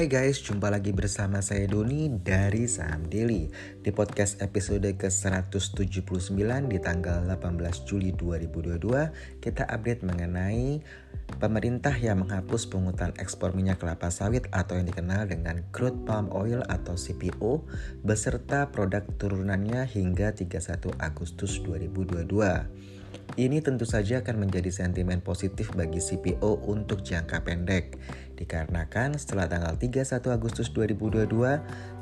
Hai guys, jumpa lagi bersama saya Doni dari Saham Daily. Di podcast episode ke-179 di tanggal 18 Juli 2022 Kita update mengenai pemerintah yang menghapus pungutan ekspor minyak kelapa sawit atau yang dikenal dengan crude palm oil atau CPO Beserta produk turunannya hingga 31 Agustus 2022 ini tentu saja akan menjadi sentimen positif bagi CPO untuk jangka pendek, dikarenakan setelah tanggal 31 Agustus 2022,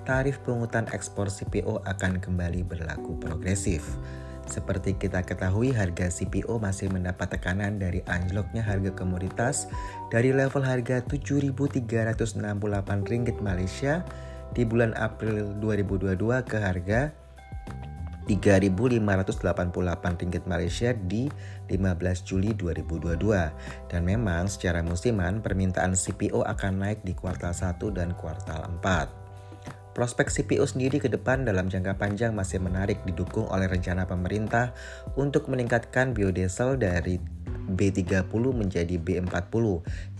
tarif pungutan ekspor CPO akan kembali berlaku progresif. Seperti kita ketahui, harga CPO masih mendapat tekanan dari anjloknya harga komoditas dari level harga Rp7.368 Malaysia di bulan April 2022 ke harga 3.588 ringgit Malaysia di 15 Juli 2022. Dan memang secara musiman permintaan CPO akan naik di kuartal 1 dan kuartal 4. Prospek CPO sendiri ke depan dalam jangka panjang masih menarik didukung oleh rencana pemerintah untuk meningkatkan biodiesel dari B30 menjadi B40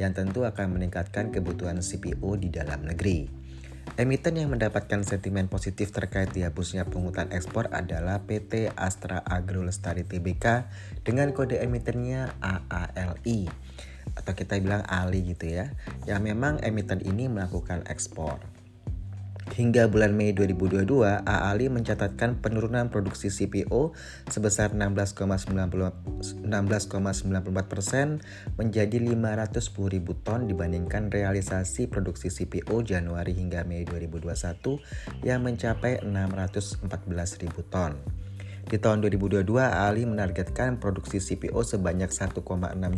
yang tentu akan meningkatkan kebutuhan CPO di dalam negeri. Emiten yang mendapatkan sentimen positif terkait dihapusnya pungutan ekspor adalah PT Astra Agro Lestari Tbk dengan kode emitennya AALI atau kita bilang ALI gitu ya. Yang memang emiten ini melakukan ekspor. Hingga bulan Mei 2022, AALI mencatatkan penurunan produksi CPO sebesar 16,94 persen menjadi 510 ribu ton dibandingkan realisasi produksi CPO Januari hingga Mei 2021 yang mencapai 614 ribu ton. Di tahun 2022, Ali menargetkan produksi CPO sebanyak 1,6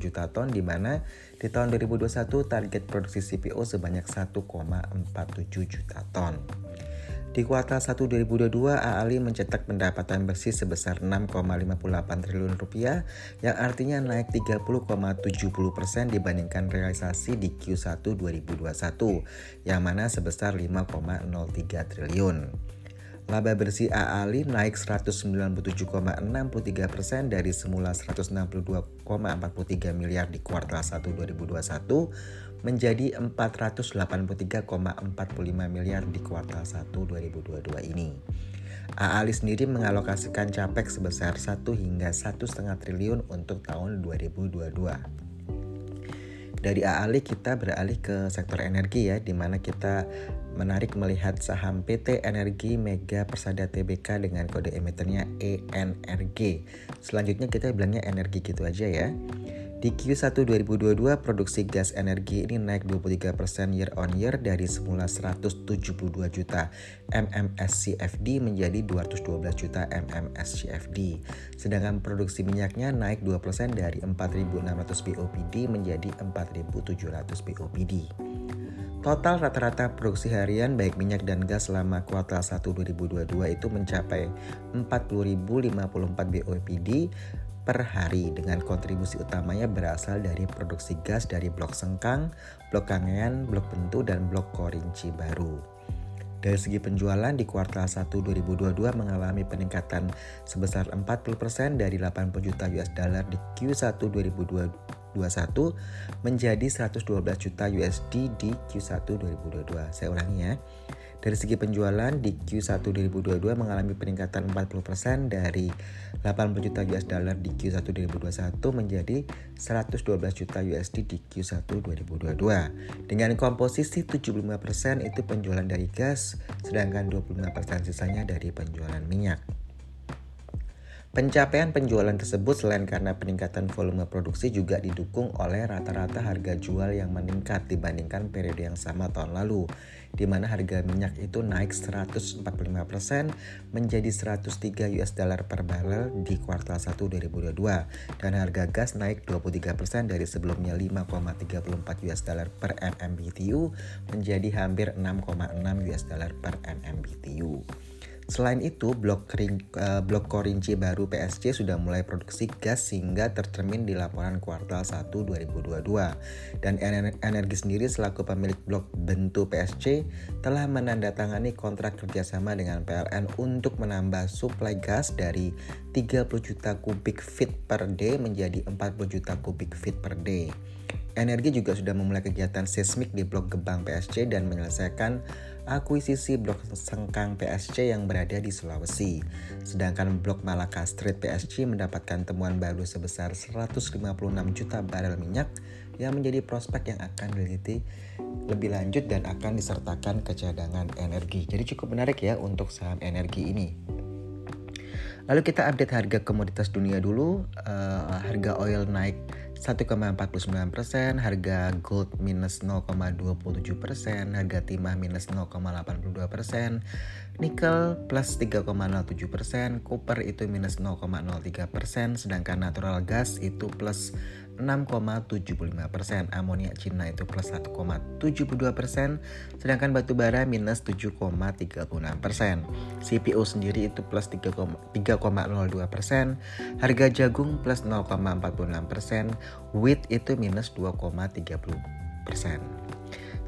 juta ton, di mana di tahun 2021 target produksi CPO sebanyak 1,47 juta ton. Di kuartal 1 2022, Ali mencetak pendapatan bersih sebesar 6,58 triliun rupiah, yang artinya naik 30,70 persen dibandingkan realisasi di Q1 2021, yang mana sebesar 5,03 triliun. Laba bersih AALI naik 197,63% dari semula 162,43 miliar di kuartal 1 2021 menjadi 483,45 miliar di kuartal 1 2022 ini. AALI sendiri mengalokasikan capex sebesar 1 hingga 1,5 triliun untuk tahun 2022 dari AALI kita beralih ke sektor energi ya, di mana kita menarik melihat saham PT Energi Mega Persada Tbk dengan kode emitennya ENRG. Selanjutnya kita bilangnya energi gitu aja ya. Di Q1 2022, produksi gas energi ini naik 23% year on year dari semula 172 juta MMSCFD menjadi 212 juta MMSCFD. Sedangkan produksi minyaknya naik 2% dari 4.600 BOPD menjadi 4.700 BOPD. Total rata-rata produksi harian baik minyak dan gas selama kuartal 1 2022 itu mencapai 40.054 BOPD per hari dengan kontribusi utamanya berasal dari produksi gas dari blok Sengkang, blok Kangean, blok Bentu, dan blok Korinci Baru. Dari segi penjualan di kuartal 1 2022 mengalami peningkatan sebesar 40% dari 80 juta US dollar di Q1 2022 2021 menjadi 112 juta USD di Q1 2022. Saya ulangi ya. Dari segi penjualan di Q1 2022 mengalami peningkatan 40% dari 80 juta US dollar di Q1 2021 menjadi 112 juta USD di Q1 2022. Dengan komposisi 75% itu penjualan dari gas, sedangkan 25% sisanya dari penjualan minyak. Pencapaian penjualan tersebut selain karena peningkatan volume produksi juga didukung oleh rata-rata harga jual yang meningkat dibandingkan periode yang sama tahun lalu, di mana harga minyak itu naik 145% menjadi 103 US dollar per barrel di kuartal 1 2022 dan harga gas naik 23% dari sebelumnya 5,34 US dollar per MMBTU menjadi hampir 6,6 US dollar per MMBTU. Selain itu, blok, kering, uh, blok Korinci baru PSC sudah mulai produksi gas sehingga tercermin di laporan kuartal 1 2022. Dan Energi sendiri selaku pemilik blok Bentu PSC telah menandatangani kontrak kerjasama dengan PLN untuk menambah suplai gas dari 30 juta kubik feet per day menjadi 40 juta kubik feet per day. Energi juga sudah memulai kegiatan seismik di blok Gebang PSC dan menyelesaikan akuisisi blok Sengkang PSC yang berada di Sulawesi. Sedangkan blok Malaka Street PSC mendapatkan temuan baru sebesar 156 juta barel minyak yang menjadi prospek yang akan diliti lebih lanjut dan akan disertakan ke cadangan energi. Jadi cukup menarik ya untuk saham energi ini. Lalu kita update harga komoditas dunia dulu. Uh, harga oil naik 1,49 persen, harga gold minus 0,27 persen, harga timah minus 0,82 persen, nikel plus 3,07 persen, copper itu minus 0,03 persen, sedangkan natural gas itu plus 6,75 persen, amonia Cina itu plus 1,72 persen, sedangkan batu bara minus 7,36 persen. CPO sendiri itu plus 3,02 persen, harga jagung plus 0,46 persen, wheat itu minus 2,30 persen.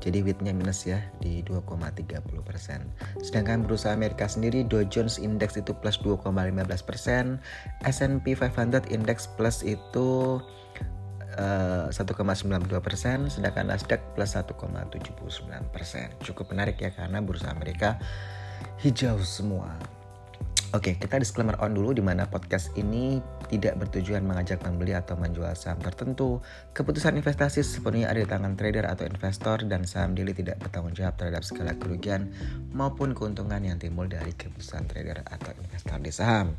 Jadi wheatnya minus ya di 2,30 persen. Sedangkan bursa Amerika sendiri Dow Jones Index itu plus 2,15 persen, S&P 500 Index plus itu 1,92 eh, persen, sedangkan Nasdaq plus 1,79 persen. Cukup menarik ya karena bursa Amerika hijau semua. Oke, kita disclaimer on dulu di mana podcast ini tidak bertujuan mengajak membeli atau menjual saham tertentu. Keputusan investasi sepenuhnya ada di tangan trader atau investor dan saham daily tidak bertanggung jawab terhadap segala kerugian maupun keuntungan yang timbul dari keputusan trader atau investor di saham.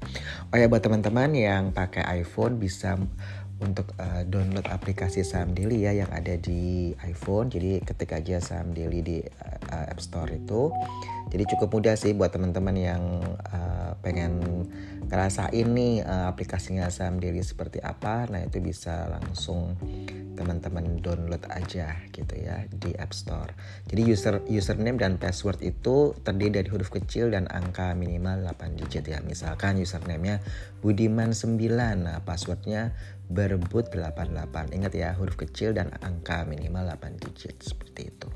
Oh ya buat teman-teman yang pakai iPhone bisa untuk uh, download aplikasi Saham Daily ya yang ada di iPhone. Jadi ketik aja Saham Daily di uh, App Store itu. Jadi cukup mudah sih buat teman-teman yang uh, pengen ngerasain nih uh, aplikasinya Saham Daily seperti apa. Nah, itu bisa langsung teman-teman download aja gitu ya di App Store. Jadi user username dan password itu terdiri dari huruf kecil dan angka minimal 8 digit ya. Misalkan username-nya Budiman9, nah passwordnya berebut 88. Ingat ya huruf kecil dan angka minimal 8 digit seperti itu.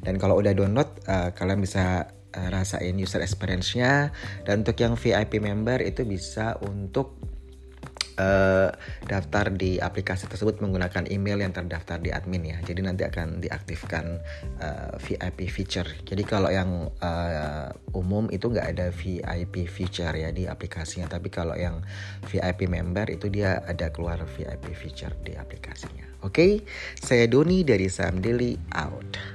Dan kalau udah download uh, kalian bisa uh, rasain user experience-nya dan untuk yang VIP member itu bisa untuk uh, daftar di aplikasi tersebut menggunakan email yang terdaftar di admin ya. Jadi nanti akan diaktifkan uh, eh, VIP feature. Jadi kalau yang uh, umum itu nggak ada VIP feature ya di aplikasinya. Tapi kalau yang VIP member itu dia ada keluar VIP feature di aplikasinya. Oke, okay? saya Doni dari Sam Daily out.